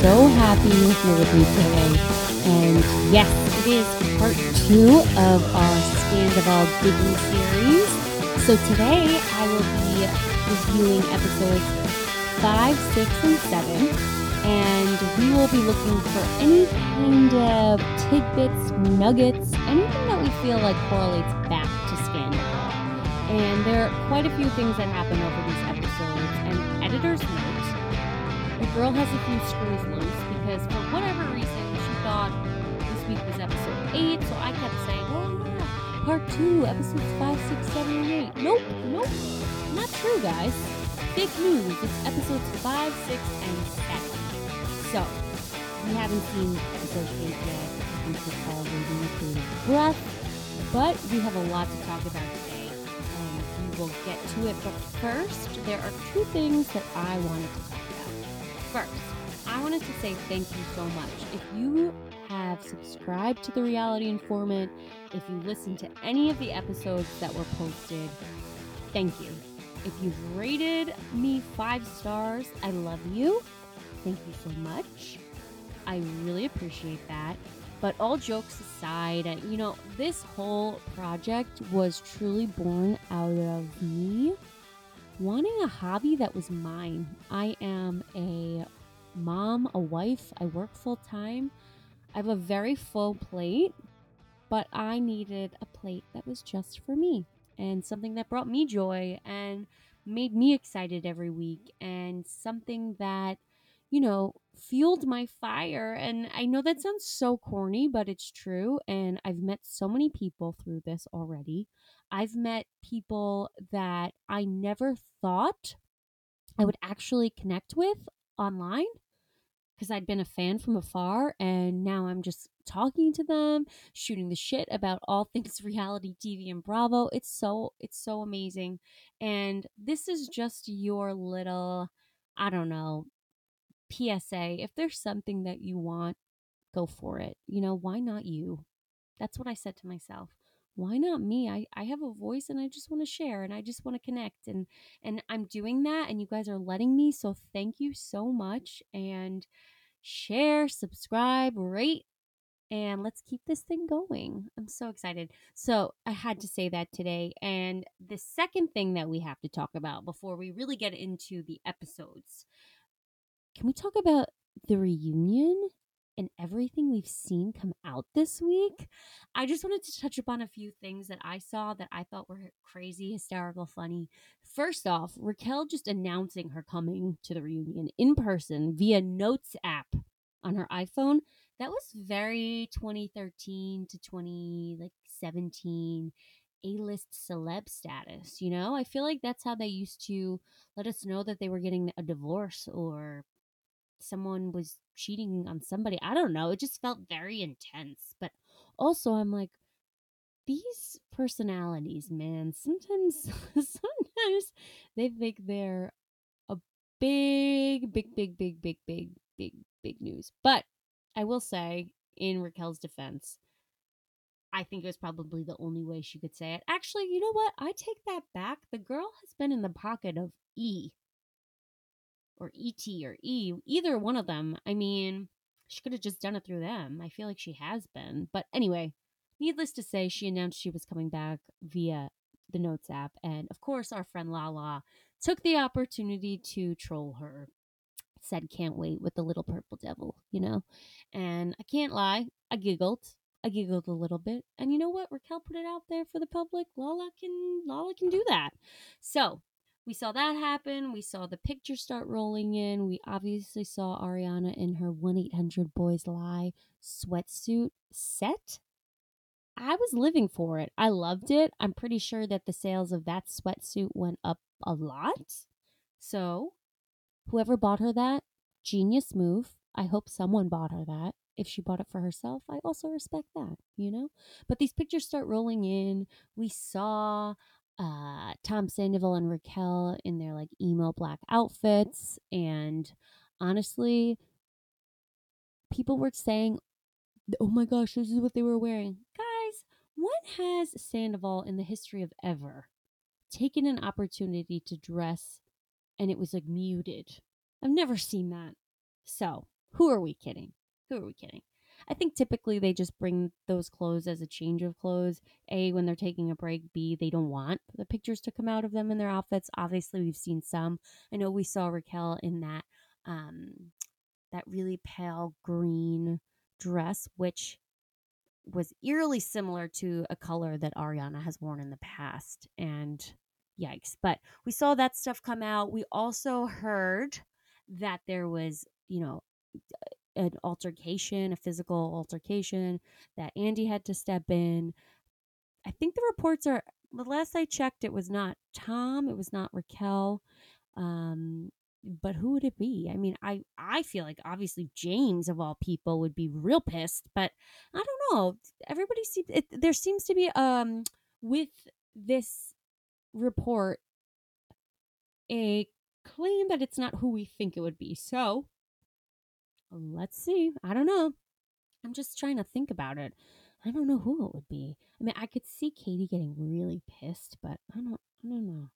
So happy you're here with me today. And yes, it is part two of our Scandoval digging series. So today I will be reviewing episodes five, six, and seven. And we will be looking for any kind of tidbits, nuggets, anything that we feel like correlates back to Scandoval. And there are quite a few things that happen over girl has a few screws loose because for whatever reason she thought this week was episode 8, so I kept saying, oh yeah, part 2, episodes 5, 6, 7, and 8. Nope, nope, not true, guys. Big news, it's episodes 5, 6, and 7. So, we haven't seen episode 8 yet. We're all waiting breath, but we have a lot to talk about today. And we will get to it, but first, there are two things that I wanted to talk. First, I wanted to say thank you so much. If you have subscribed to The Reality Informant, if you listen to any of the episodes that were posted, thank you. If you've rated me five stars, I love you. Thank you so much. I really appreciate that. But all jokes aside, uh, you know, this whole project was truly born out of me wanting a hobby that was mine. I am a mom, a wife, I work full time. I have a very full plate, but I needed a plate that was just for me and something that brought me joy and made me excited every week and something that, you know, fueled my fire. And I know that sounds so corny, but it's true. And I've met so many people through this already. I've met people that I never thought I would actually connect with online because I'd been a fan from afar and now I'm just talking to them, shooting the shit about all things reality TV and Bravo. It's so it's so amazing. And this is just your little I don't know PSA. If there's something that you want, go for it. You know, why not you? That's what I said to myself why not me? I i have a voice and i just want to share and i just want to connect and and i'm doing that and you guys are letting me so thank you so much and share subscribe rate and let's keep this thing going. I'm so excited. So i had to say that today and the second thing that we have to talk about before we really get into the episodes can we talk about the reunion and everything we've seen come out this week, I just wanted to touch upon a few things that I saw that I thought were crazy, hysterical, funny. First off, Raquel just announcing her coming to the reunion in person via Notes app on her iPhone. That was very 2013 to 20 like 17 a-list celeb status, you know? I feel like that's how they used to let us know that they were getting a divorce or someone was cheating on somebody. I don't know. It just felt very intense. But also, I'm like, these personalities, man, sometimes, sometimes they think they're a big, big, big, big, big, big, big, big news. But I will say, in Raquel's defense, I think it was probably the only way she could say it. Actually, you know what? I take that back. The girl has been in the pocket of E or ET or E, either one of them. I mean, she could have just done it through them. I feel like she has been. But anyway, needless to say, she announced she was coming back via the Notes app. And of course, our friend Lala took the opportunity to troll her. Said, can't wait with the little purple devil, you know? And I can't lie, I giggled. I giggled a little bit. And you know what? Raquel put it out there for the public. Lala can Lala can do that. So we saw that happen. We saw the pictures start rolling in. We obviously saw Ariana in her 1 800 Boys Lie sweatsuit set. I was living for it. I loved it. I'm pretty sure that the sales of that sweatsuit went up a lot. So, whoever bought her that, genius move. I hope someone bought her that. If she bought it for herself, I also respect that, you know? But these pictures start rolling in. We saw uh, Tom Sandoval and Raquel in their like emo black outfits. And honestly, people were saying, oh my gosh, this is what they were wearing. Guys, when has Sandoval in the history of ever taken an opportunity to dress and it was like muted? I've never seen that. So, who are we kidding? Who are we kidding? I think typically they just bring those clothes as a change of clothes. A, when they're taking a break. B, they don't want the pictures to come out of them in their outfits. Obviously, we've seen some. I know we saw Raquel in that um, that really pale green dress, which was eerily similar to a color that Ariana has worn in the past. And yikes. But we saw that stuff come out. We also heard that there was, you know, an altercation, a physical altercation, that Andy had to step in. I think the reports are the last I checked, it was not Tom, it was not Raquel. Um, but who would it be? I mean, I I feel like obviously James of all people would be real pissed, but I don't know. Everybody seems it, there seems to be um with this report a claim that it's not who we think it would be. So let's see. I don't know. I'm just trying to think about it. I don't know who it would be. I mean, I could see Katie getting really pissed, but I don't I don't know.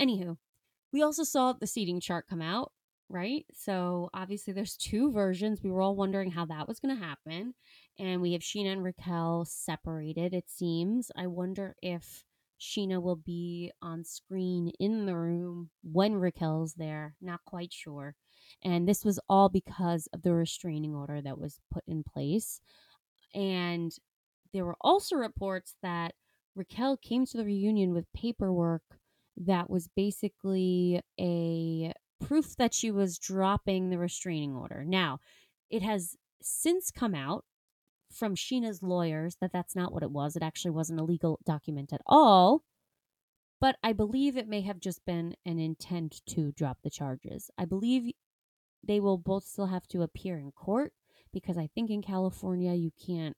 Anywho, we also saw the seating chart come out, right? So obviously there's two versions. We were all wondering how that was going to happen. And we have Scheana and Raquel separated, it seems. I wonder if Scheana will be on screen in the room when Raquel's there. Not quite sure. And this was all because of the restraining order that was put in place. And there were also reports that Raquel came to the reunion with paperwork that was basically a proof that she was dropping the restraining order. Now, it has since come out from Scheana's lawyers that that's not what it was. It actually wasn't a legal document at all. But I believe it may have just been an intent to drop the charges. I believe they will both still have to appear in court because I think in California you can't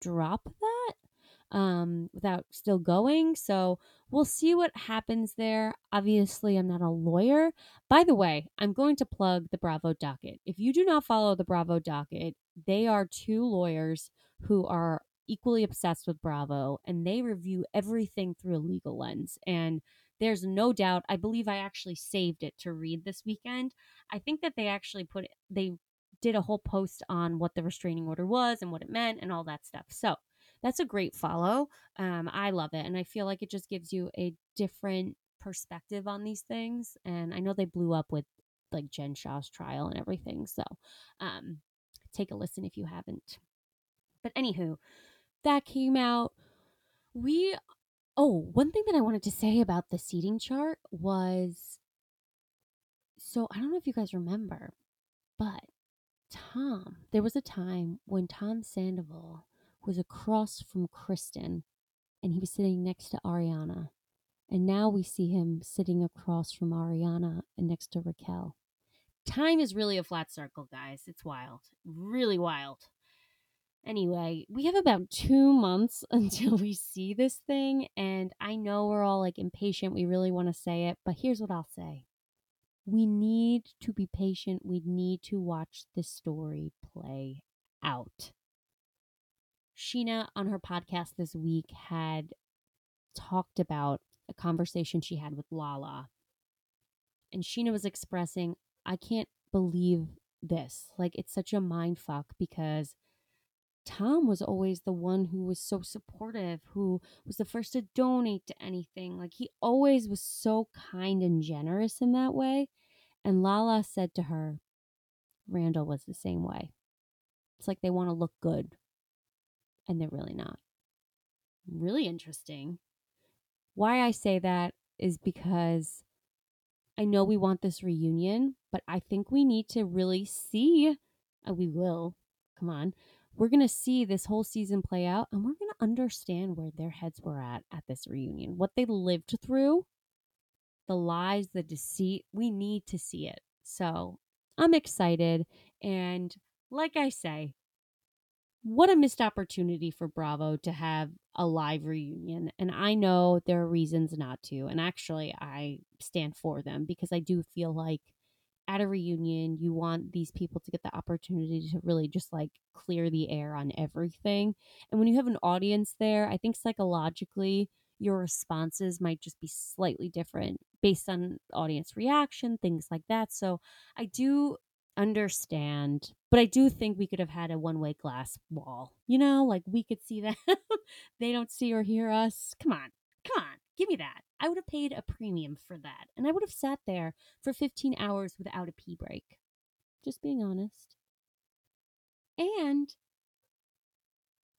drop that um, without still going. So we'll see what happens there. Obviously, I'm not a lawyer. By the way, I'm going to plug the Bravo docket. If you do not follow the Bravo docket, they are two lawyers who are equally obsessed with Bravo and they review everything through a legal lens. And there's no doubt, I believe I actually saved it to read this weekend. I think that they actually put it, they did a whole post on what the restraining order was and what it meant and all that stuff. So that's a great follow. Um, I love it. And I feel like it just gives you a different perspective on these things. And I know they blew up with like Jen Shah's trial and everything. So um, take a listen if you haven't. But anywho, that came out. We, oh, one thing that I wanted to say about the seating chart was so I don't know if you guys remember, but Tom, there was a time when Tom Sandoval was across from Kristen and he was sitting next to Ariana. And now we see him sitting across from Ariana and next to Raquel. Time is really a flat circle, guys. It's wild. Really wild. Anyway, we have about two months until we see this thing. And I know we're all like impatient. We really want to say it. But here's what I'll say we need to be patient. We need to watch this story play out. Scheana on her podcast this week had talked about a conversation she had with Lala. And Scheana was expressing, I can't believe this. Like, it's such a mind fuck because Tom was always the one who was so supportive, who was the first to donate to anything. Like, he always was so kind and generous in that way. And Lala said to her, Randall was the same way. It's like they want to look good and they're really not. Really interesting. Why I say that is because I know we want this reunion, but I think we need to really see, uh, we will, come on, we're going to see this whole season play out and we're going to understand where their heads were at at this reunion, what they lived through, the lies, the deceit. We need to see it. So I'm excited. And like I say, what a missed opportunity for Bravo to have a live reunion. And I know there are reasons not to. And actually, I stand for them because I do feel like at a reunion, you want these people to get the opportunity to really just like clear the air on everything. And when you have an audience there, I think psychologically, your responses might just be slightly different based on audience reaction, things like that. So I do understand. But I do think we could have had a one way glass wall. You know, like we could see them. they don't see or hear us. Come on. Come on. Give me that. I would have paid a premium for that. And I would have sat there for 15 hours without a pee break. Just being honest. And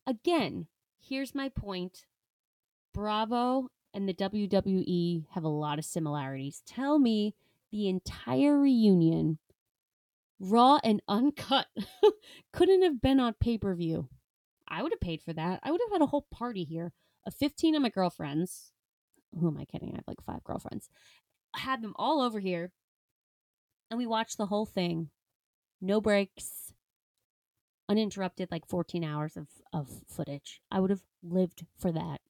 again, here's my point Bravo and the WWE have a lot of similarities. Tell me the entire reunion, raw and uncut, couldn't have been on pay per view. I would have paid for that. I would have had a whole party here of 15 of my girlfriends. Who am I kidding? I have like five girlfriends. had them all over here. And we watched the whole thing. No breaks. Uninterrupted, like 14 hours of, of footage. I would have lived for that.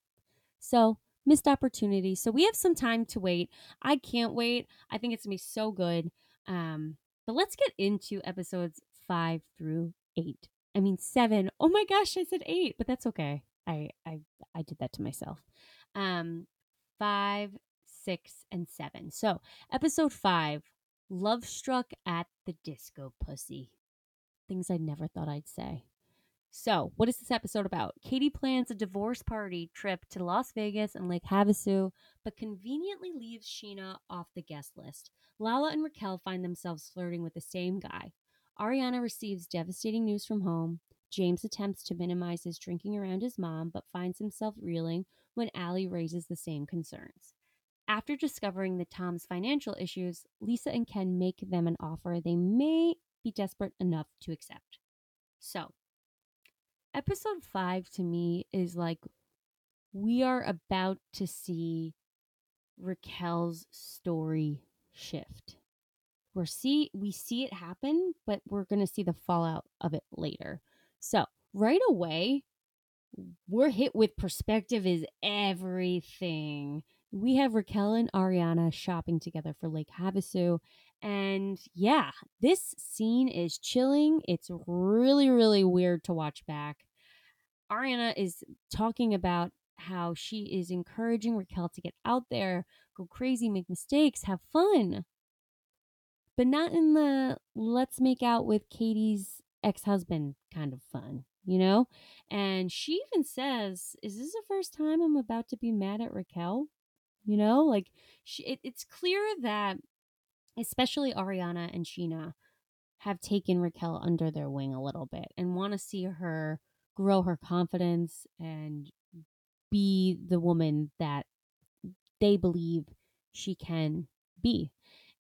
So missed opportunity. So we have some time to wait. I can't wait. I think it's gonna be so good. Um, but let's get into episodes five through eight. I mean seven. Oh my gosh, I said eight, but that's okay. I I I did that to myself. Um, five, six, and seven. So episode five, Love Struck at the Disco Pussy. Things I never thought I'd say. So, what is this episode about? Katie plans a divorce party trip to Las Vegas and Lake Havasu, but conveniently leaves Scheana off the guest list. Lala and Raquel find themselves flirting with the same guy. Ariana receives devastating news from home. James attempts to minimize his drinking around his mom, but finds himself reeling when Allie raises the same concerns. After discovering the Tom's financial issues, Lisa and Ken make them an offer they may be desperate enough to accept. So, episode five to me is like we are about to see Raquel's story shift. We're see we see it happen, but we're gonna see the fallout of it later. So right away, we're hit with perspective is everything. We have Raquel and Ariana shopping together for Lake Havasu. And yeah, this scene is chilling. It's really, really weird to watch back. Ariana is talking about how she is encouraging Raquel to get out there, go crazy, make mistakes, have fun. But not in the let's make out with Katie's ex husband kind of fun, you know? And she even says, Is this the first time I'm about to be mad at Raquel? You know, like she, it, it's clear that especially Ariana and Scheana have taken Raquel under their wing a little bit and want to see her grow her confidence and be the woman that they believe she can be.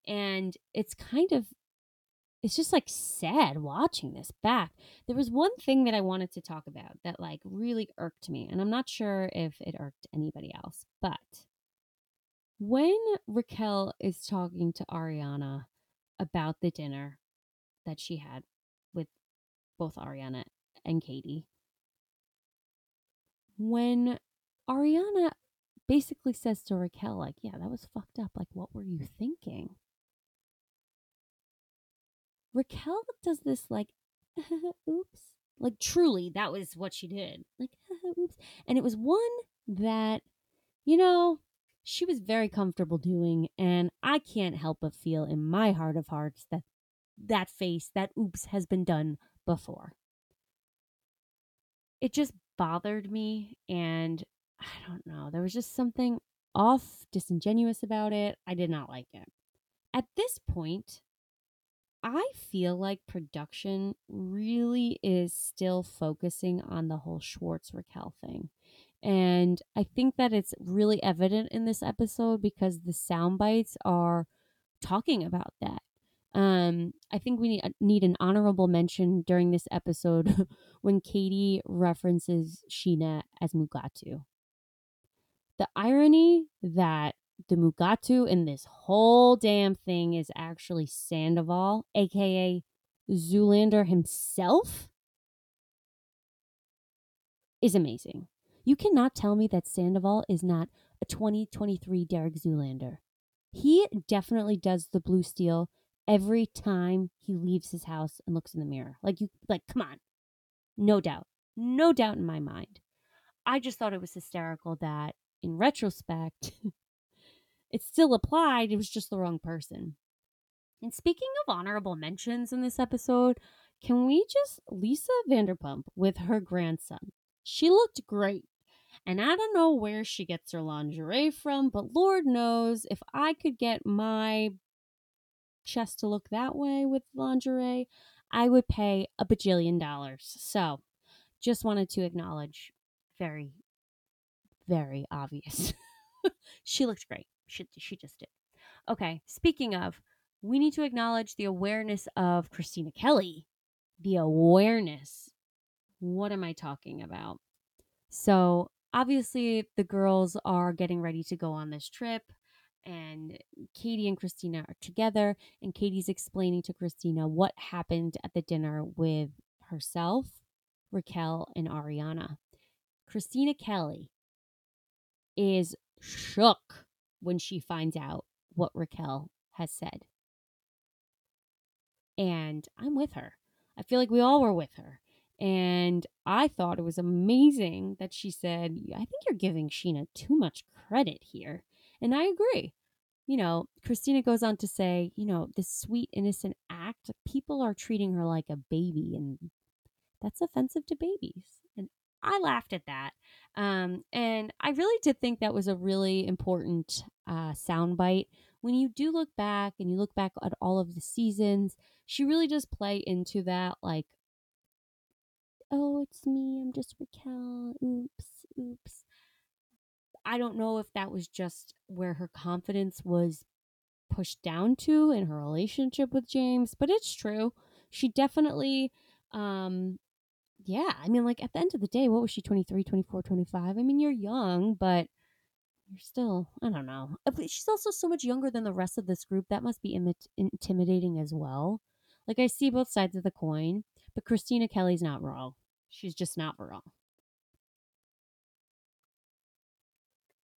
And it's kind of it's just like sad watching this back. There was one thing that I wanted to talk about that like really irked me, and I'm not sure if it irked anybody else, but when Raquel is talking to Ariana about the dinner that she had with both Ariana and Katie, when Ariana basically says to Raquel, like, yeah, that was fucked up. Like, what were you thinking? Raquel does this, like, oops. Like, truly, that was what she did. Like, oops. And it was one that, you know, she was very comfortable doing. And I can't help but feel in my heart of hearts that that face, that oops, has been done before. It just bothered me. And I don't know, there was just something off, disingenuous about it. I did not like it. At this point, I feel like production really is still focusing on the whole Schwartz Raquel thing. And I think that it's really evident in this episode because the sound bites are talking about that. Um, I think we need, need an honorable mention during this episode when Katie references Scheana as Mugatu. The irony that the Mugatu in this whole damn thing is actually Sandoval, aka Zoolander himself, is amazing. You cannot tell me that Sandoval is not a 2023 Derek Zoolander. He definitely does the blue steel every time he leaves his house and looks in the mirror. Like you like come on. No doubt. No doubt in my mind. I just thought it was hysterical that in retrospect it still applied, it was just the wrong person. And speaking of honorable mentions in this episode, can we just Lisa Vanderpump with her grandson? She looked great. And I don't know where she gets her lingerie from, but Lord knows if I could get my chest to look that way with lingerie, I would pay a bajillion dollars. So just wanted to acknowledge very, very obvious. she looked great. She, she just did. Okay, speaking of, we need to acknowledge the awareness of Kristina Kelly. The awareness. What am I talking about? So, obviously, the girls are getting ready to go on this trip, and Katie and Kristina are together, and Katie's explaining to Kristina what happened at the dinner with herself, Raquel, and Ariana. Kristina Kelly is shook when she finds out what Raquel has said. And I'm with her. I feel like we all were with her. And I thought it was amazing that she said, I think you're giving Scheana too much credit here. And I agree. You know, Kristina goes on to say, you know, this sweet, innocent act, people are treating her like a baby, and that's offensive to babies. And I laughed at that. Um, and I really did think that was a really important uh, soundbite. When you do look back and you look back at all of the seasons, she really does play into that, like, oh, it's me, I'm just Raquel, oops, oops. I don't know if that was just where her confidence was pushed down to in her relationship with James, but it's true. She definitely um yeah, I mean like at the end of the day, what was she 23, 24, 25? I mean, you're young, but you're still, I don't know. She's also so much younger than the rest of this group. That must be Im- intimidating as well. Like I see both sides of the coin, but Kristina Kelly's not wrong. She's just not wrong.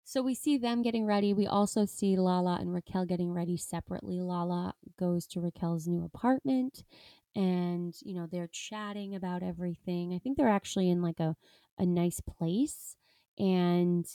So we see them getting ready. We also see Lala and Raquel getting ready separately. Lala goes to Raquel's new apartment and, you know, they're chatting about everything. I think they're actually in like a, a nice place. And,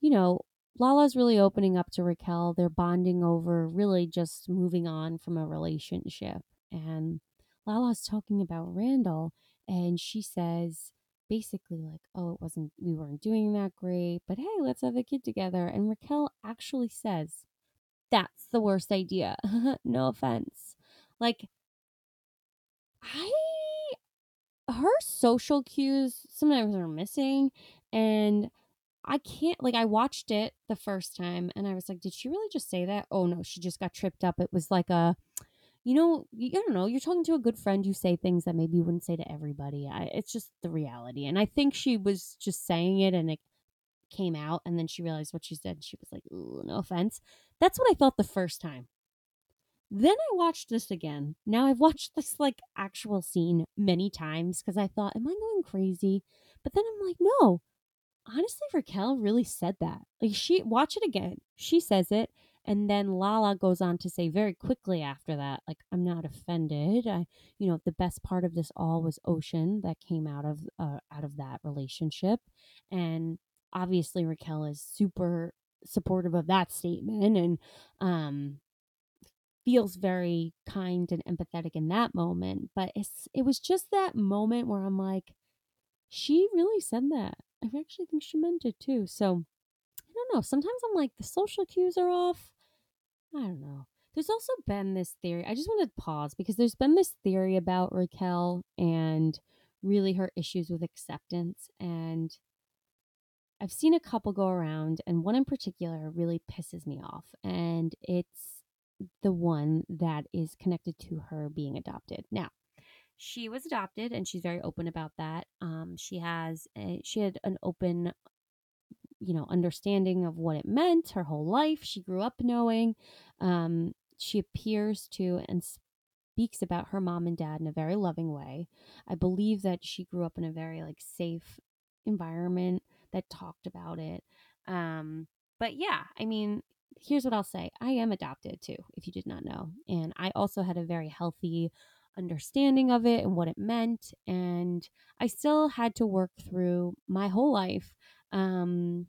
you know, Lala's really opening up to Raquel. They're bonding over really just moving on from a relationship. And Lala's talking about Randall, and she says, basically like, oh, it wasn't, we weren't doing that great, but hey, let's have a kid together. And Raquel actually says, that's the worst idea. no offense. Like, I, her social cues sometimes are missing. And I can't, like, I watched it the first time and I was like, did she really just say that? Oh no, she just got tripped up. It was like a, you know, you, I don't know, you're talking to a good friend, you say things that maybe you wouldn't say to everybody. I, it's just the reality. And I think she was just saying it and it came out and then she realized what she said. She was like, no offense. That's what I felt the first time. Then I watched this again. Now I've watched this like actual scene many times because I thought, am I going crazy? But then I'm like, no. Honestly, Raquel really said that. Like she watch it again. She says it and then Lala goes on to say very quickly after that, like, I'm not offended. I, you know, the best part of this all was Ocean that came out of uh, out of that relationship, and obviously Raquel is super supportive of that statement and um feels very kind and empathetic in that moment. But it's it was just that moment where I'm like, she really said that. I actually think she meant it too. So I don't know. Sometimes I'm like the social cues are off. I don't know. There's also been this theory. I just want to pause because there's been this theory about Raquel and really her issues with acceptance. And I've seen a couple go around, and one in particular really pisses me off. And it's the one that is connected to her being adopted. Now, she was adopted and she's very open about that. Um, she has a, she had an open you know, understanding of what it meant her whole life. She grew up knowing. Um, she appears to and speaks about her mom and dad in a very loving way. I believe that she grew up in a very like safe environment that talked about it. Um, but yeah, I mean, here's what I'll say. I am adopted too, if you did not know. And I also had a very healthy understanding of it and what it meant. And I still had to work through my whole life um,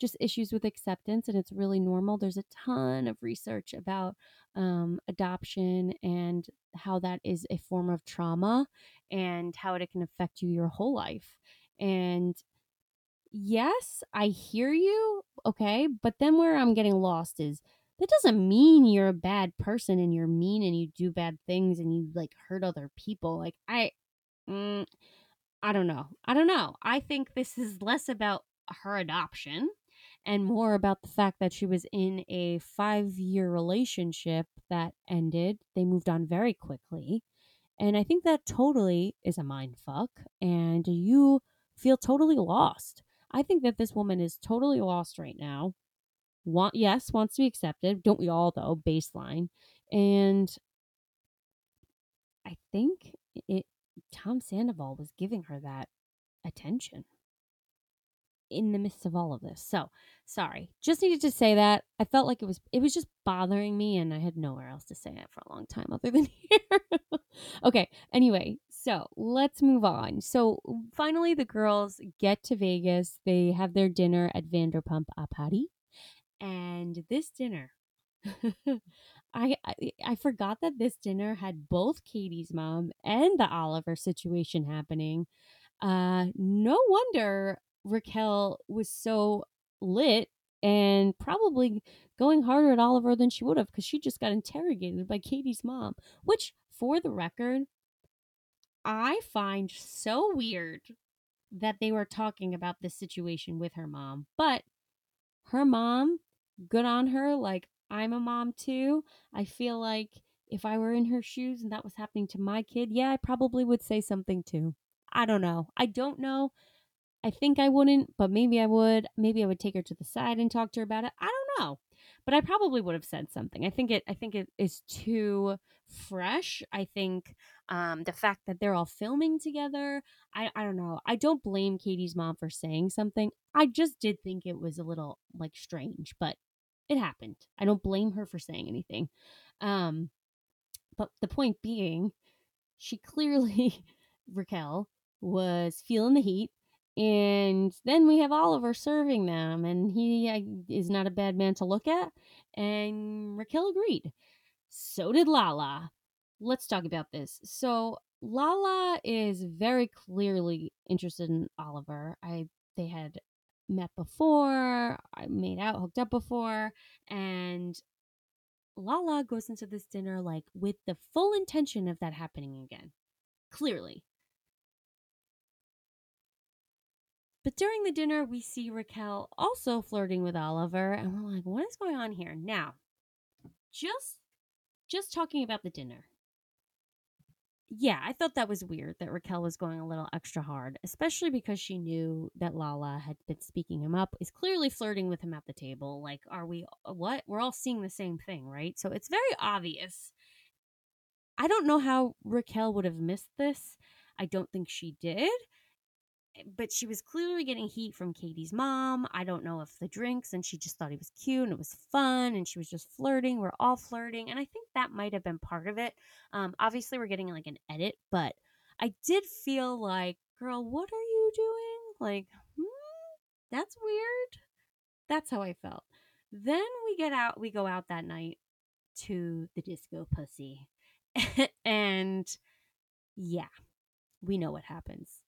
just issues with acceptance, and it's really normal. There's a ton of research about um, adoption and how that is a form of trauma and how it can affect you your whole life. And yes, I hear you. Okay. But then where I'm getting lost is that doesn't mean you're a bad person and you're mean and you do bad things and you like hurt other people. Like, I, mm, I don't know. I don't know. I think this is less about her adoption and more about the fact that she was in a five year relationship that ended. They moved on very quickly. And I think that totally is a mind fuck. And you feel totally lost. I think that this woman is totally lost right now. Want yes, wants to be accepted. Don't we all though, baseline. And I think it Tom Sandoval was giving her that attention in the midst of all of this. So, sorry. Just needed to say that. I felt like it was it was just bothering me and I had nowhere else to say it for a long time other than here. okay, anyway, so let's move on. So, finally the girls get to Vegas. They have their dinner at Vanderpump Party. And this dinner I, I I forgot that this dinner had both Katie's mom and the Oliver situation happening. Uh no wonder Raquel was so lit and probably going harder at Oliver than she would have because she just got interrogated by Katie's mom, which, for the record, I find so weird that they were talking about this situation with her mom. But her mom, good on her. Like, I'm a mom too. I feel like if I were in her shoes and that was happening to my kid, yeah, I probably would say something too. I don't know. I don't know. I think I wouldn't, but maybe I would. Maybe I would take her to the side and talk to her about it. I don't know. But I probably would have said something. I think it I think it is too fresh. I think um, the fact that they're all filming together, I, I don't know. I don't blame Katie's mom for saying something. I just did think it was a little like strange, but it happened. I don't blame her for saying anything. Um, but the point being, she clearly, Raquel, was feeling the heat and then we have Oliver serving them, and he is not a bad man to look at. And Raquel agreed. So did Lala. Let's talk about this. So Lala is very clearly interested in Oliver. I they had met before, I made out, hooked up before, and Lala goes into this dinner like with the full intention of that happening again. Clearly. But during the dinner, we see Raquel also flirting with Oliver, and we're like, what is going on here? Now, just just talking about the dinner. Yeah, I thought that was weird that Raquel was going a little extra hard, especially because she knew that Lala had been speaking him up, is clearly flirting with him at the table. Like, are we uh, what? We're all seeing the same thing, right? So it's very obvious. I don't know how Raquel would have missed this. I don't think she did but she was clearly getting heat from Katie's mom. I don't know if the drinks and she just thought he was cute and it was fun and she was just flirting. We're all flirting. And I think that might have been part of it. Um, obviously, we're getting like an edit, but I did feel like, girl, what are you doing? Like, hmm, that's weird. That's how I felt. Then we get out, we go out that night to the disco pussy. and yeah, we know what happens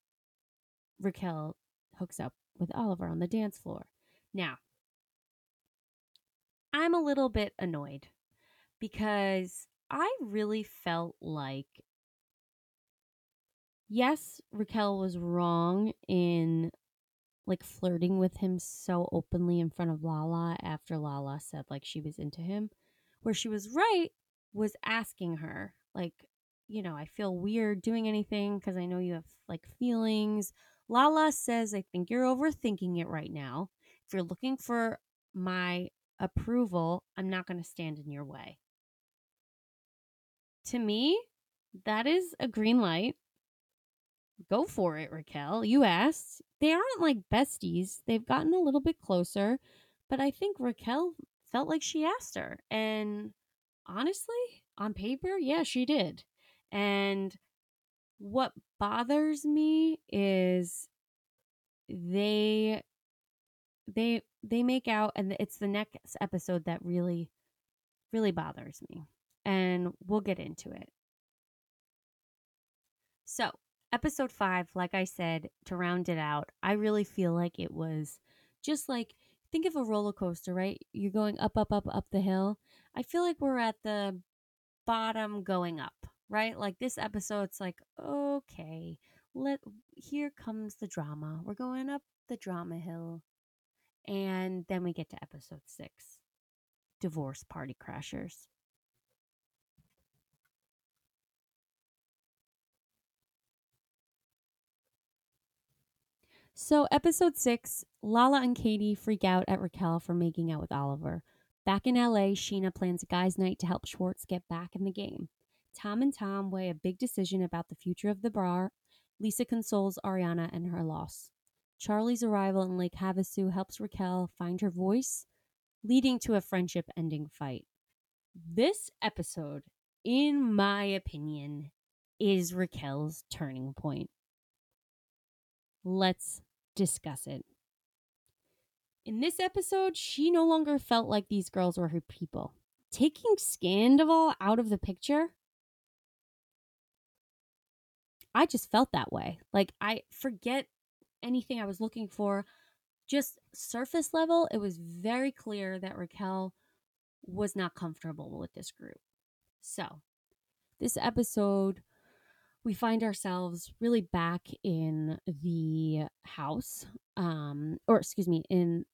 Raquel hooks up with Oliver on the dance floor. Now, I'm a little bit annoyed because I really felt like, yes, Raquel was wrong in like flirting with him so openly in front of Lala after Lala said like she was into him. Where she was right was asking her, like, you know, I feel weird doing anything because I know you have like feelings Lala says, I think you're overthinking it right now. If you're looking for my approval, I'm not going to stand in your way. To me, that is a green light. Go for it, Raquel. You asked. They aren't like besties. They've gotten a little bit closer, but I think Raquel felt like she asked her. And honestly, on paper, yeah, she did. And what bothers me is they they they make out and it's the next episode that really really bothers me and we'll get into it. So, episode five, like I said, to round it out, I really feel like it was just like think of a roller coaster, right? You're going up, up, up, up the hill. I feel like we're at the bottom going up, right? Like this episode, it's like, okay, let here comes the drama. We're going up the drama hill. And then we get to episode six Divorce Party Crashers. So, episode six Lala and Katie freak out at Raquel for making out with Oliver. Back in LA, Scheana plans a guys' night to help Schwartz get back in the game. Tom and Tom weigh a big decision about the future of the bar. Lisa consoles Ariana and her loss. Charlie's arrival in Lake Havasu helps Raquel find her voice, leading to a friendship ending fight. This episode, in my opinion, is Raquel's turning point. Let's discuss it. In this episode, she no longer felt like these girls were her people. Taking Scandoval out of the picture, I just felt that way. Like, I forget anything I was looking for. Just surface level, it was very clear that Raquel was not comfortable with this group. So, this episode we find ourselves really back in the house, um, or excuse me, in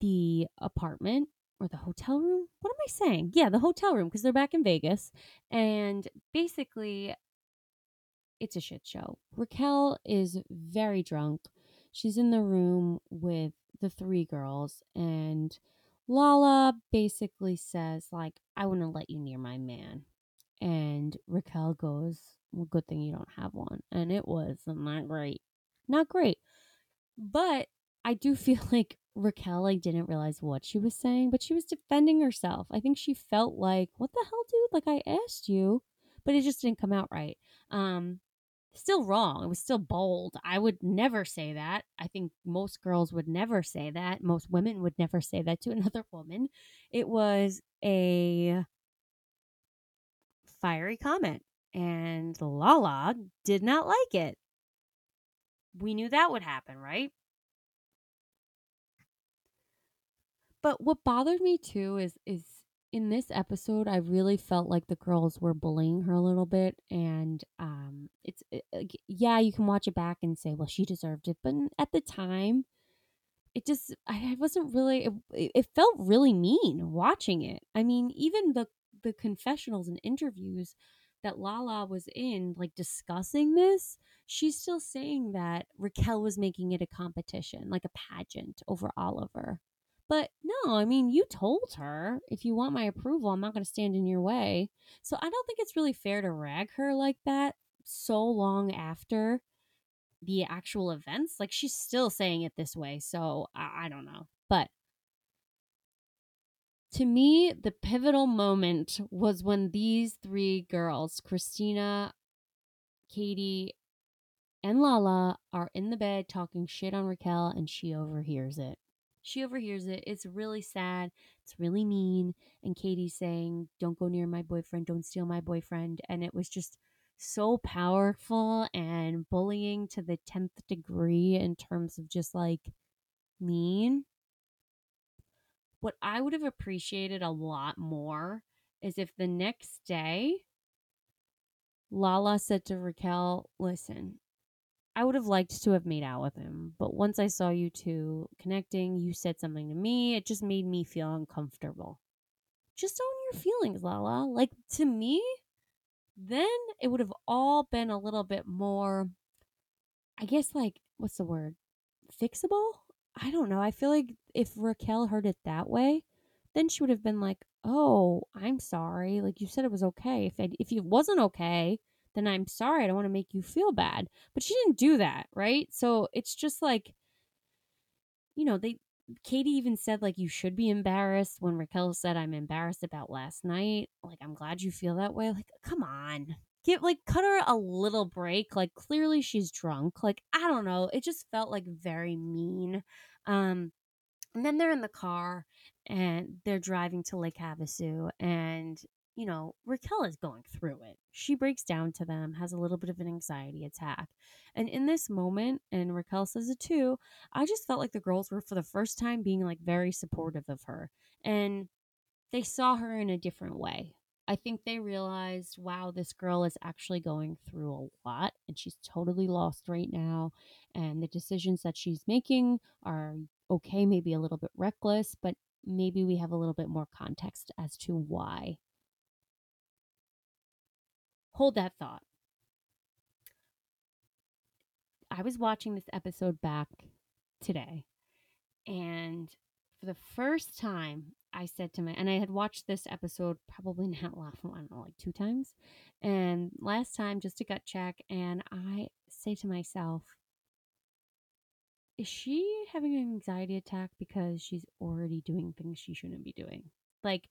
the apartment or the hotel room. What am I saying? Yeah, the hotel room because they're back in Vegas. And basically, it's a shit show. Raquel is very drunk. She's in the room with the three girls, and Lala basically says, like, I want to let you near my man. And Raquel goes, well, good thing you don't have one. And it was not great. Not great. But I do feel like Raquel like didn't realize what she was saying, but she was defending herself. I think she felt like, what the hell, dude? Like I asked you, but it just didn't come out right. Um, still wrong. It was still bold. I would never say that. I think most girls would never say that. Most women would never say that to another woman. It was a fiery comment and Lala did not like it. We knew that would happen, right? But what bothered me too is is in this episode I really felt like the girls were bullying her a little bit and um it's it, yeah, you can watch it back and say, well, she deserved it, but at the time it just I wasn't really it, it felt really mean watching it. I mean, even the the confessionals and interviews that Lala was in, like discussing this, she's still saying that Raquel was making it a competition, like a pageant over Oliver. But no, I mean, you told her if you want my approval, I'm not going to stand in your way. So I don't think it's really fair to rag her like that so long after the actual events. Like she's still saying it this way. So I, I don't know. But to me, the pivotal moment was when these three girls, Kristina, Katie, and Lala, are in the bed talking shit on Raquel, and she overhears it. She overhears it. It's really sad. It's really mean. And Katie's saying, Don't go near my boyfriend. Don't steal my boyfriend. And it was just so powerful and bullying to the 10th degree in terms of just like mean what I would have appreciated a lot more is if the next day Lala said to Raquel, Listen, I would have liked to have made out with him, but once I saw you two connecting, you said something to me. It just made me feel uncomfortable. Just own your feelings, Lala. Like to me, then it would have all been a little bit more, I guess, like, what's the word? Fixable? I don't know. I feel like if Raquel heard it that way, then she would have been like, "Oh, I'm sorry. Like you said it was okay. If I, if it wasn't okay, then I'm sorry. I don't want to make you feel bad." But she didn't do that, right? So it's just like you know, they Katie even said like you should be embarrassed when Raquel said I'm embarrassed about last night. Like I'm glad you feel that way. Like come on. Get like cut her a little break. Like clearly she's drunk. Like I don't know. It just felt like very mean. Um and then they're in the car and they're driving to Lake Havasu and you know, Raquel is going through it. She breaks down to them, has a little bit of an anxiety attack. And in this moment, and Raquel says it too, I just felt like the girls were for the first time being like very supportive of her. And they saw her in a different way. I think they realized, wow, this girl is actually going through a lot and she's totally lost right now. And the decisions that she's making are okay, maybe a little bit reckless, but maybe we have a little bit more context as to why. Hold that thought. I was watching this episode back today, and for the first time, I said to my, and I had watched this episode probably not last, I don't know, like two times. And last time, just a gut check, and I say to myself, is she having an anxiety attack because she's already doing things she shouldn't be doing? Like,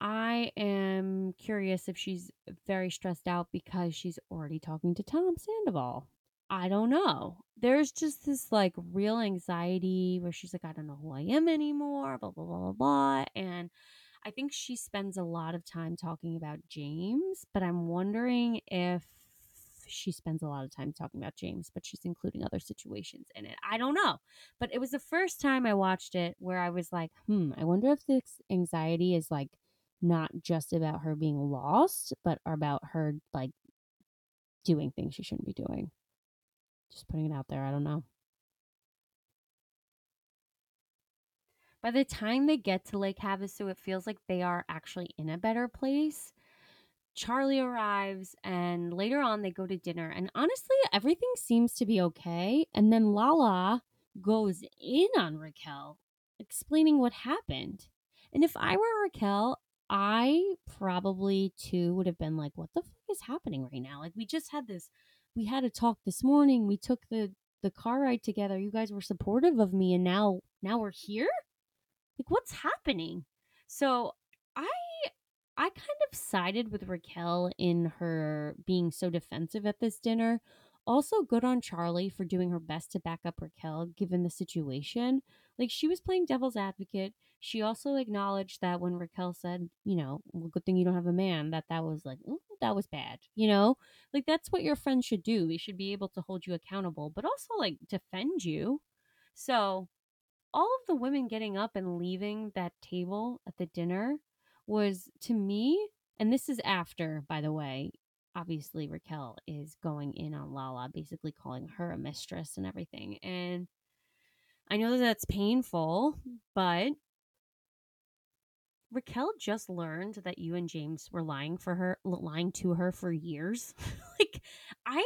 I am curious if she's very stressed out because she's already talking to Tom Sandoval. I don't know. There's just this like real anxiety where she's like, I don't know who I am anymore, blah, blah, blah, blah, blah. And I think she spends a lot of time talking about James, but I'm wondering if she spends a lot of time talking about James, but she's including other situations in it. I don't know. But it was the first time I watched it where I was like, hmm, I wonder if this anxiety is like not just about her being lost, but about her like doing things she shouldn't be doing. Just putting it out there. I don't know. By the time they get to Lake Havasu, it feels like they are actually in a better place. Charlie arrives, and later on, they go to dinner. And honestly, everything seems to be okay. And then Lala goes in on Raquel, explaining what happened. And if I were Raquel, I probably too would have been like, what the fuck is happening right now? Like, we just had this we had a talk this morning. We took the the car ride together. You guys were supportive of me and now now we're here? Like what's happening? So I I kind of sided with Raquel in her being so defensive at this dinner. Also, good on Charlie for doing her best to back up Raquel given the situation. Like, she was playing devil's advocate. She also acknowledged that when Raquel said, you know, well, good thing you don't have a man, that that was like, mm, that was bad, you know? Like, that's what your friends should do. They should be able to hold you accountable, but also, like, defend you. So, all of the women getting up and leaving that table at the dinner was, to me, and this is after, by the way, obviously Raquel is going in on Lala, basically calling her a mistress and everything. And I know that that's painful, but Raquel just learned that you and James were lying for her, lying to her for years. like, I,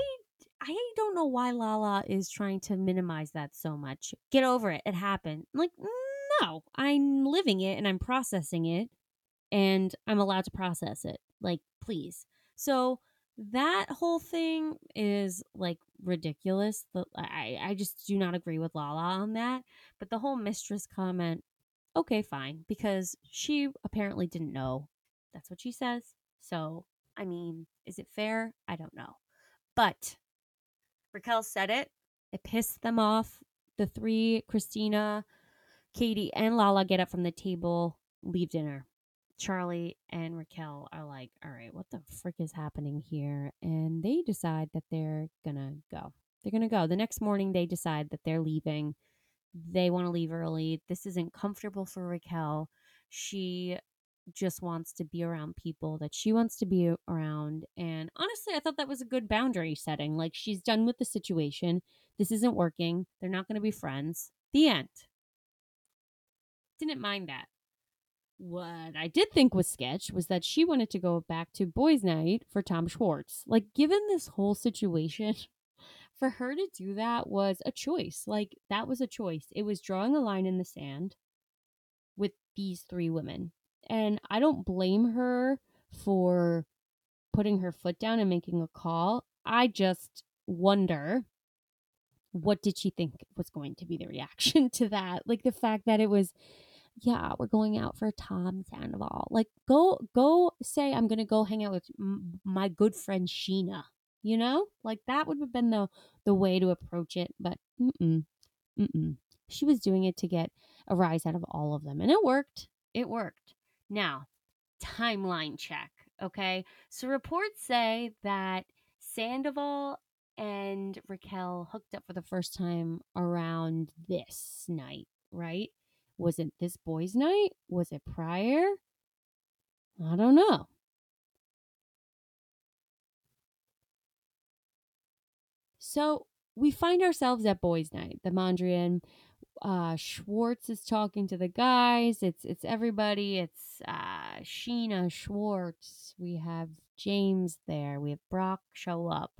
I don't know why Lala is trying to minimize that so much. Get over it. It happened. Like, mm, no, I'm living it and I'm processing it, and I'm allowed to process it. Like, please. So that whole thing is like ridiculous. I, I just do not agree with Lala on that. But the whole mistress comment, okay, fine, because she apparently didn't know. That's what she says. So, I mean, is it fair? I don't know. But Raquel said it. It pissed them off. The three, Kristina, Katie, and Lala get up from the table, leave dinner. Charlie and Raquel are like, all right, what the frick is happening here? And they decide that they're gonna go. They're gonna go. The next morning, they decide that they're leaving. They want to leave early. This isn't comfortable for Raquel. She just wants to be around people that she wants to be around. And honestly, I thought that was a good boundary setting. Like, she's done with the situation. This isn't working. They're not going to be friends. The end. Didn't mind that. What I did think was sketch was that she wanted to go back to boys' night for Tom Schwartz. Like, given this whole situation, for her to do that was a choice. Like, that was a choice. It was drawing a line in the sand with these three women. And I don't blame her for putting her foot down and making a call. I just wonder what did she think was going to be the reaction to that? Like the fact that it was yeah, we're going out for Tom Sandoval. Like, go, go say I'm gonna go hang out with m- my good friend Scheana. You know, like that would have been the the way to approach it. But mm mm, mm-mm she was doing it to get a rise out of all of them, and it worked. It worked. Now, timeline check. Okay. So reports say that Sandoval and Raquel hooked up for the first time around this night, right? Was it this boys' night? Was it prior? I don't know. So we find ourselves at boys' night, the Mondrian. Uh, Schwartz is talking to the guys. It's it's everybody. It's uh, Scheana Schwartz. We have James there. We have Brock show up.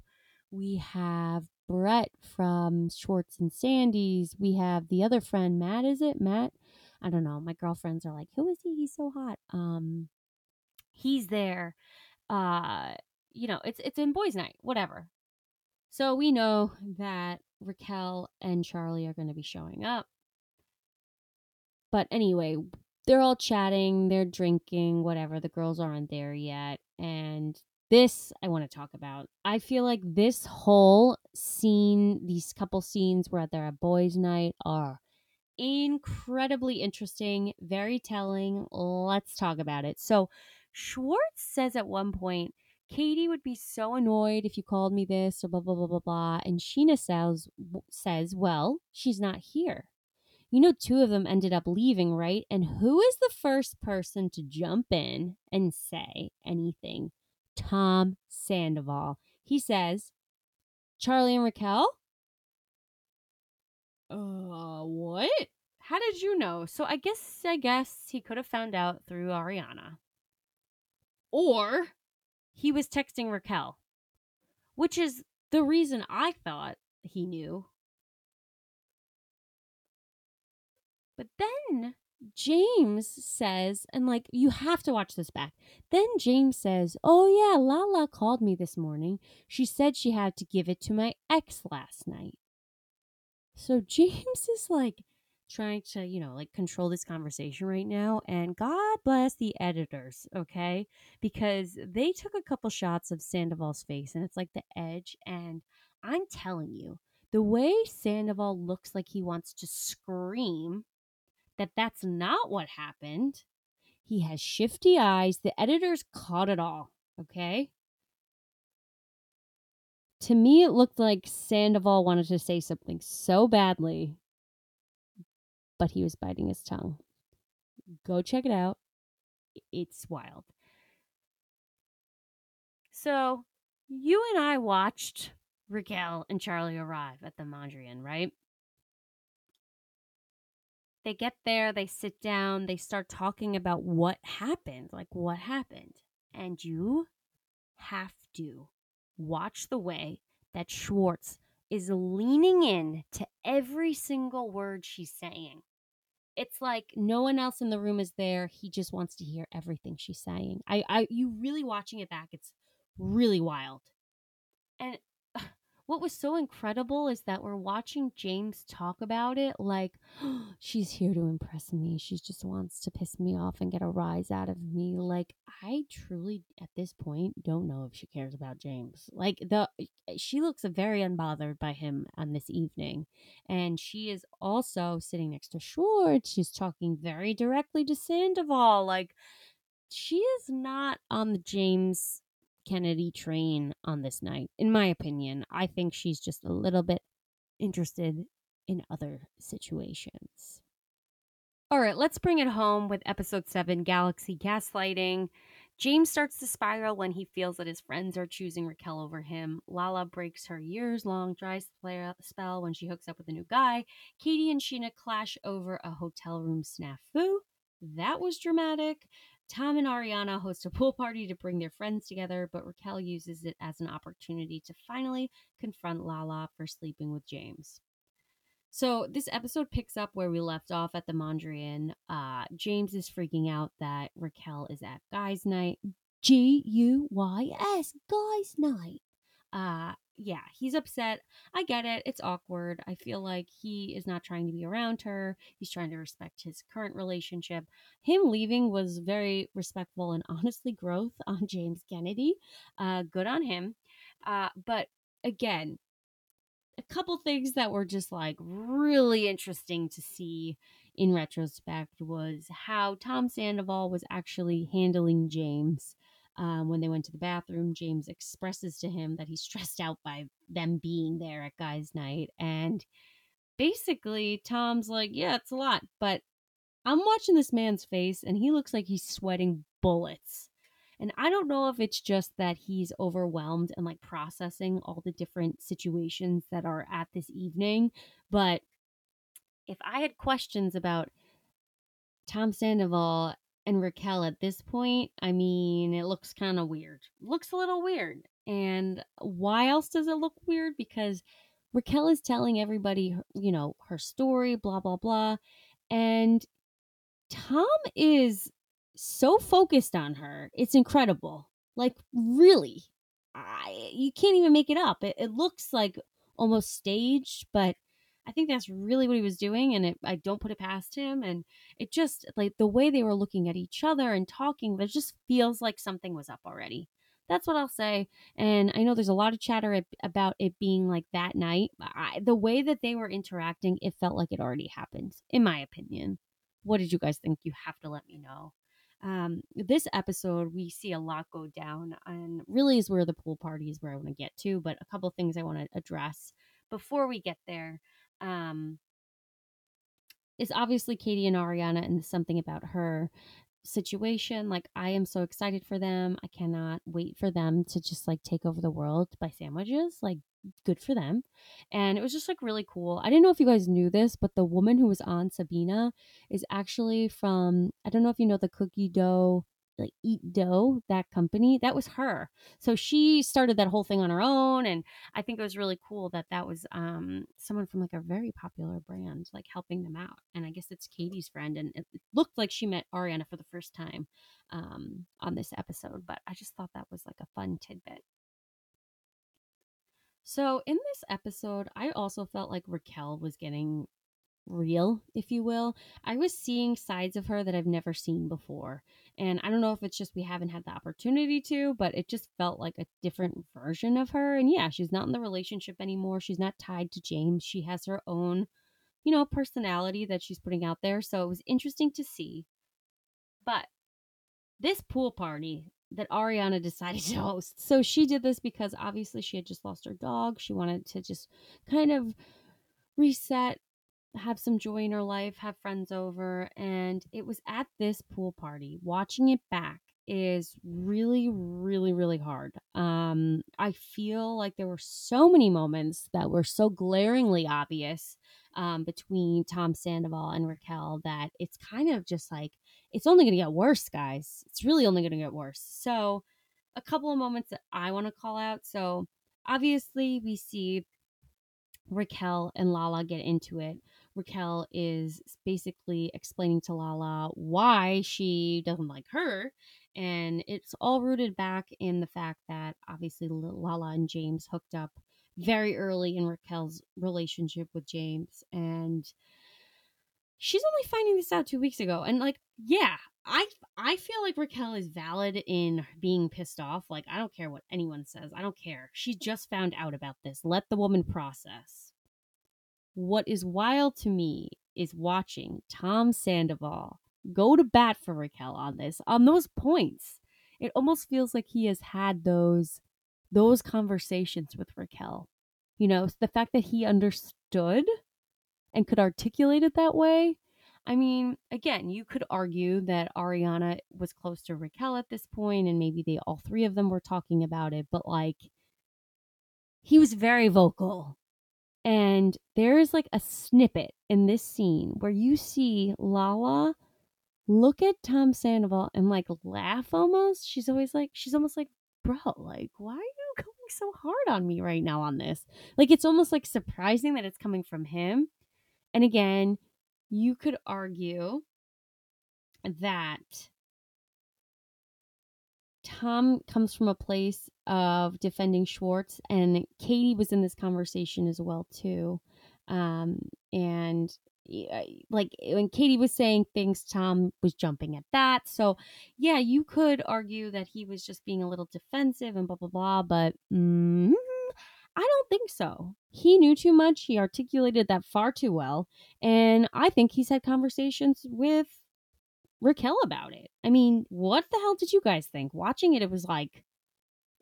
We have Brett from Schwartz and Sandy's. We have the other friend, Matt. Is it Matt? I don't know. My girlfriends are like, "Who is he? He's so hot." Um, he's there. Uh, you know, it's it's in boys' night. Whatever. So we know that Raquel and Charlie are going to be showing up. But anyway, they're all chatting, they're drinking, whatever. The girls aren't there yet. And this I want to talk about. I feel like this whole scene, these couple scenes where they're at boys' night are incredibly interesting, very telling. Let's talk about it. So, Schwartz says at one point, Katie would be so annoyed if you called me this or blah blah blah blah blah. And Scheana says says, well, she's not here. You know, two of them ended up leaving, right? And who is the first person to jump in and say anything? Tom Sandoval. He says, Charlie and Raquel? Uh, what? How did you know? So I guess I guess he could have found out through Ariana. Or he was texting Raquel, which is the reason I thought he knew. But then James says, and like, you have to watch this back. Then James says, Oh, yeah, Lala called me this morning. She said she had to give it to my ex last night. So James is like, trying to, you know, like control this conversation right now. And God bless the editors, okay? Because they took a couple shots of Sandoval's face and it's like the edge. And I'm telling you, the way Sandoval looks like he wants to scream that that's not what happened. He has shifty eyes. The editors caught it all, okay? To me, it looked like Sandoval wanted to say something so badly but he was biting his tongue. Go check it out. It's wild. So, you and I watched Raquel and Charlie arrive at the Mondrian, right? They get there, they sit down, they start talking about what happened, like what happened. And you have to watch the way that Schwartz is leaning in to every single word she's saying it's like no one else in the room is there. He just wants to hear everything she's saying. I, I, you really watching it back, it's really wild. And what was so incredible is that we're watching James talk about it like oh, she's here to impress me. She just wants to piss me off and get a rise out of me. Like I truly at this point don't know if she cares about James. Like the she looks very unbothered by him on this evening. And she is also sitting next to Schwartz. She's talking very directly to Sandoval. Like she is not on the James Kennedy train on this night. In my opinion, I think she's just a little bit interested in other situations. All right, let's bring it home with episode 7 Galaxy Gaslighting. James starts to spiral when he feels that his friends are choosing Raquel over him. Lala breaks her years long dry spell when she hooks up with a new guy. Katie and Scheana clash over a hotel room snafu. That was dramatic. Tom and Ariana host a pool party to bring their friends together, but Raquel uses it as an opportunity to finally confront Lala for sleeping with James. So this episode picks up where we left off at the Mondrian. Uh, James is freaking out that Raquel is at guys' night. G U Y S, guys' night. Uh, yeah, he's upset. I get it. It's awkward. I feel like he is not trying to be around her. He's trying to respect his current relationship. Him leaving was very respectful and honestly growth on James Kennedy. Uh, good on him. Uh, but again, a couple things that were just like really interesting to see in retrospect was how Tom Sandoval was actually handling James. Um, when they went to the bathroom, James expresses to him that he's stressed out by them being there at guys' night. And basically, Tom's like, Yeah, it's a lot, but I'm watching this man's face and he looks like he's sweating bullets. And I don't know if it's just that he's overwhelmed and like processing all the different situations that are at this evening, but if I had questions about Tom Sandoval and Raquel at this point, I mean, it looks kind of weird. looks a little weird. And why else does it look weird? Because Raquel is telling everybody, you know, her story, blah, blah, blah. And Tom is so focused on her. It's incredible. Like, really. I, you can't even make it up. It, it looks like almost staged, but I think that's really what he was doing, and it, I don't put it past him. And it just like the way they were looking at each other and talking, there just feels like something was up already. That's what I'll say. And I know there's a lot of chatter about it being like that night. I, the way that they were interacting, it felt like it already happened, in my opinion. What did you guys think? You have to let me know. Um, this episode, we see a lot go down, and really is where the pool party is where I want to get to. But a couple things I want to address before we get there um, is obviously Katie and Ariana and something about her situation. Like, I am so excited for them. I cannot wait for them to just like take over the world by sandwiches. Like, good for them. And it was just like really cool. I didn't know if you guys knew this, but the woman who was on Sabina is actually from, I don't know if you know the cookie dough like eat dough that company that was her. So she started that whole thing on her own and i think it was really cool that that was um someone from like a very popular brand like helping them out and i guess it's katie's friend and it looked like she met ariana for the first time um on this episode but i just thought that was like a fun tidbit. So in this episode i also felt like raquel was getting real, if you will. I was seeing sides of her that I've never seen before. And I don't know if it's just we haven't had the opportunity to, but it just felt like a different version of her. And yeah, she's not in the relationship anymore. She's not tied to James. She has her own, you know, personality that she's putting out there. So it was interesting to see. But this pool party that Ariana decided to host. So she did this because obviously she had just lost her dog. She wanted to just kind of reset have some joy in her life, have friends over. And it was at this pool party, watching it back is really, really, really hard. Um, I feel like there were so many moments that were so glaringly obvious um, between Tom Sandoval and Raquel that it's kind of just like, it's only going to get worse, guys. It's really only going to get worse. So, a couple of moments that I want to call out. So, obviously, we see Raquel and Lala get into it. Raquel is basically explaining to Lala why she doesn't like her. And it's all rooted back in the fact that obviously Lala and James hooked up very early in Raquel's relationship with James. And she's only finding this out two weeks ago. And like, yeah, I I feel like Raquel is valid in being pissed off. Like, I don't care what anyone says. I don't care. She just found out about this. Let the woman process. What is wild to me is watching Tom Sandoval go to bat for Raquel on this, on those points. It almost feels like he has had those those conversations with Raquel. You know, the fact that he understood and could articulate it that way. I mean, again, you could argue that Ariana was close to Raquel at this point and maybe they all three of them were talking about it, but like he was very vocal and there's like a snippet in this scene where you see Lala look at Tom Sandoval and like laugh almost. She's always like, she's almost like, bro, like, why are you going so hard on me right now on this? Like, it's almost like surprising that it's coming from him. And again, you could argue that Tom comes from a place of defending Schwartz, and Katie was in this conversation as well too. Um, and like when Katie was saying things, Tom was jumping at that. So yeah, you could argue that he was just being a little defensive and blah blah blah. But mm, I don't think so. He knew too much. He articulated that far too well. And I think he's had conversations with Raquel about it. I mean, what the hell did you guys think? Watching it, it was like,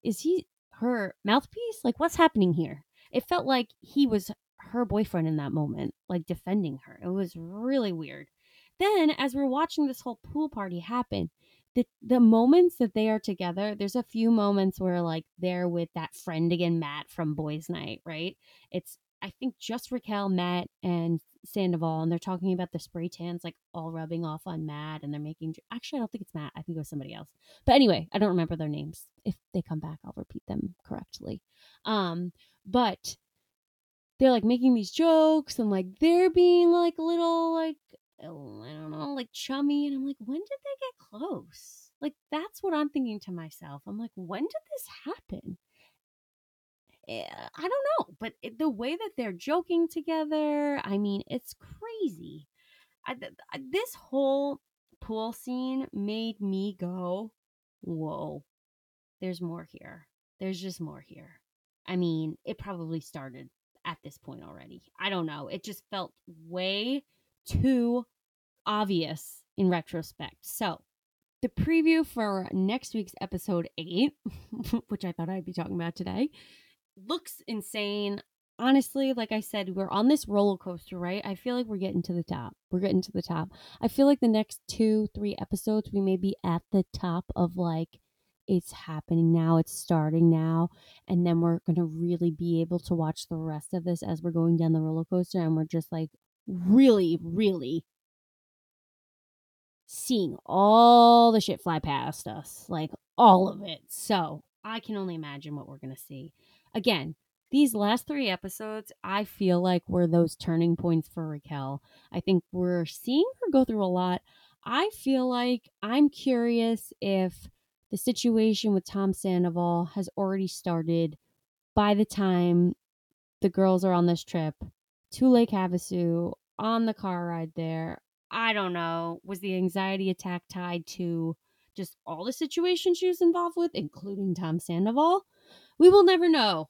is he her mouthpiece? Like, what's happening here? It felt like he was her boyfriend in that moment, like defending her. It was really weird. Then, as we're watching this whole pool party happen, the the moments that they are together, there's a few moments where like they're with that friend again, Matt from Boys Night, right? It's I think just Raquel, Matt, and Sandoval, and they're talking about the spray tans like all rubbing off on Matt, and they're making. Actually, I don't think it's Matt. I think it was somebody else. But anyway, I don't remember their names. If they come back, I'll repeat them correctly. Um, but they're like making these jokes and like they're being like little like I don't know, like chummy, and I'm like, when did they get close? Like that's what I'm thinking to myself. I'm like, when did this happen? Eh, I don't know, but it, the way that they're joking together, I mean, it's crazy. I, th- this whole pool scene made me go, whoa, there's more here. There's just more here. I mean, it probably started at this point already. I don't know. It just felt way too obvious in retrospect. So, the preview for next week's episode 8, which I thought I'd be talking about today, looks insane. Honestly, like I said, we're on this roller coaster, right? I feel like we're getting to the top. We're getting to the top. I feel like the next two, three episodes, we may be at the top of like, it's happening now, it's starting now. And then we're going to really be able to watch the rest of this as we're going down the roller coaster. And we're just like really, really seeing all the shit fly past us, like all of it. So I can only imagine what we're going to see again, these last three episodes, I feel like were those turning points for Raquel. I think we're seeing her go through a lot. I feel like I'm curious if the situation with Tom Sandoval has already started by the time the girls are on this trip to Lake Havasu on the car ride there. I don't know. Was the anxiety attack tied to just all the situations she was involved with, including Tom Sandoval? We will never know,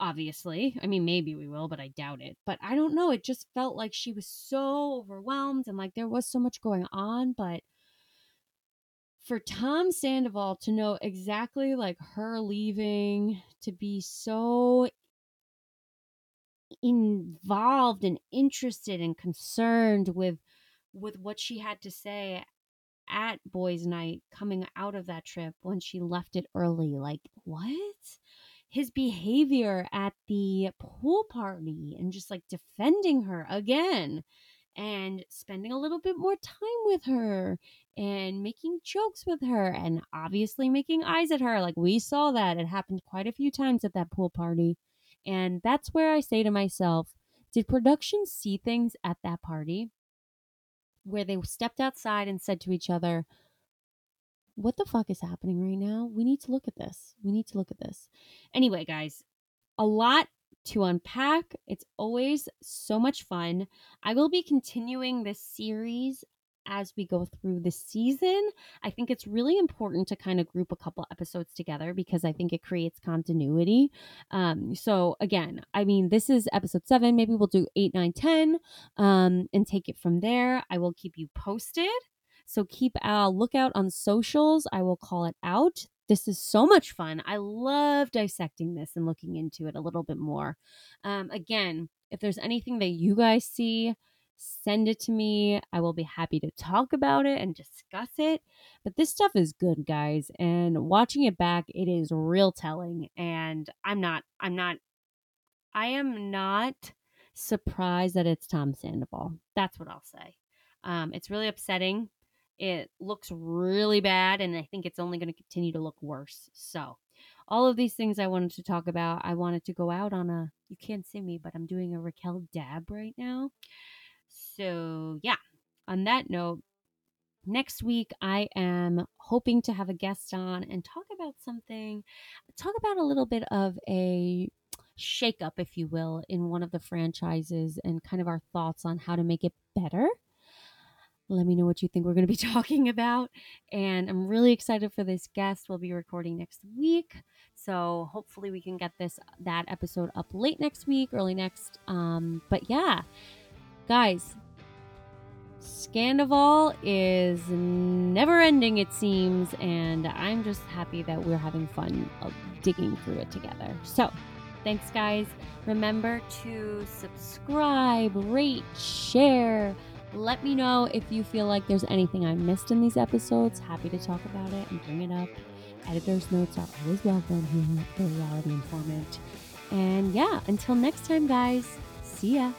obviously. I mean, maybe we will, but I doubt it. But I don't know. It just felt like she was so overwhelmed and like there was so much going on. But for Tom Sandoval to know exactly like her leaving, to be so involved and interested and concerned with with what she had to say at boys night coming out of that trip when she left it early like what his behavior at the pool party and just like defending her again and spending a little bit more time with her and making jokes with her and obviously making eyes at her. Like we saw that. It happened quite a few times at that pool party. And that's where I say to myself, did production see things at that party where they stepped outside and said to each other, what the fuck is happening right now? We need to look at this. We need to look at this. Anyway, guys, a lot to unpack. It's always so much fun. I will be continuing this series as we go through the season. I think it's really important to kind of group a couple episodes together because I think it creates continuity. Um, so again, I mean, this is episode seven. Maybe we'll do eight, nine, ten, um, and take it from there. I will keep you posted. So keep a lookout on socials. I will call it out. This is so much fun. I love dissecting this and looking into it a little bit more. Um, again, if there's anything that you guys see, send it to me. I will be happy to talk about it and discuss it. But this stuff is good, guys. And watching it back, it is real telling. And I'm not, I'm not, I am not surprised that it's Tom Sandoval. That's what I'll say. Um, it's really upsetting it looks really bad, and I think it's only going to continue to look worse. So, all of these things I wanted to talk about, I wanted to go out on a. You can't see me, but I'm doing a Raquel dab right now. So, yeah, on that note, next week I am hoping to have a guest on and talk about something, talk about a little bit of a shakeup, if you will, in one of the franchises and kind of our thoughts on how to make it better. Let me know what you think we're going to be talking about. And I'm really excited for this guest. We'll be recording next week. So hopefully we can get this that episode up late next week, early next. Um, but yeah, guys, Scandoval is never ending, it seems, and I'm just happy that we're having fun digging through it together. So, thanks, guys. Remember to subscribe, rate, share. Let me know if you feel like there's anything I missed in these episodes. Happy to talk about it and bring it up. Editor's notes are always welcome here at the Reality Informant. And yeah, until next time, guys, see ya.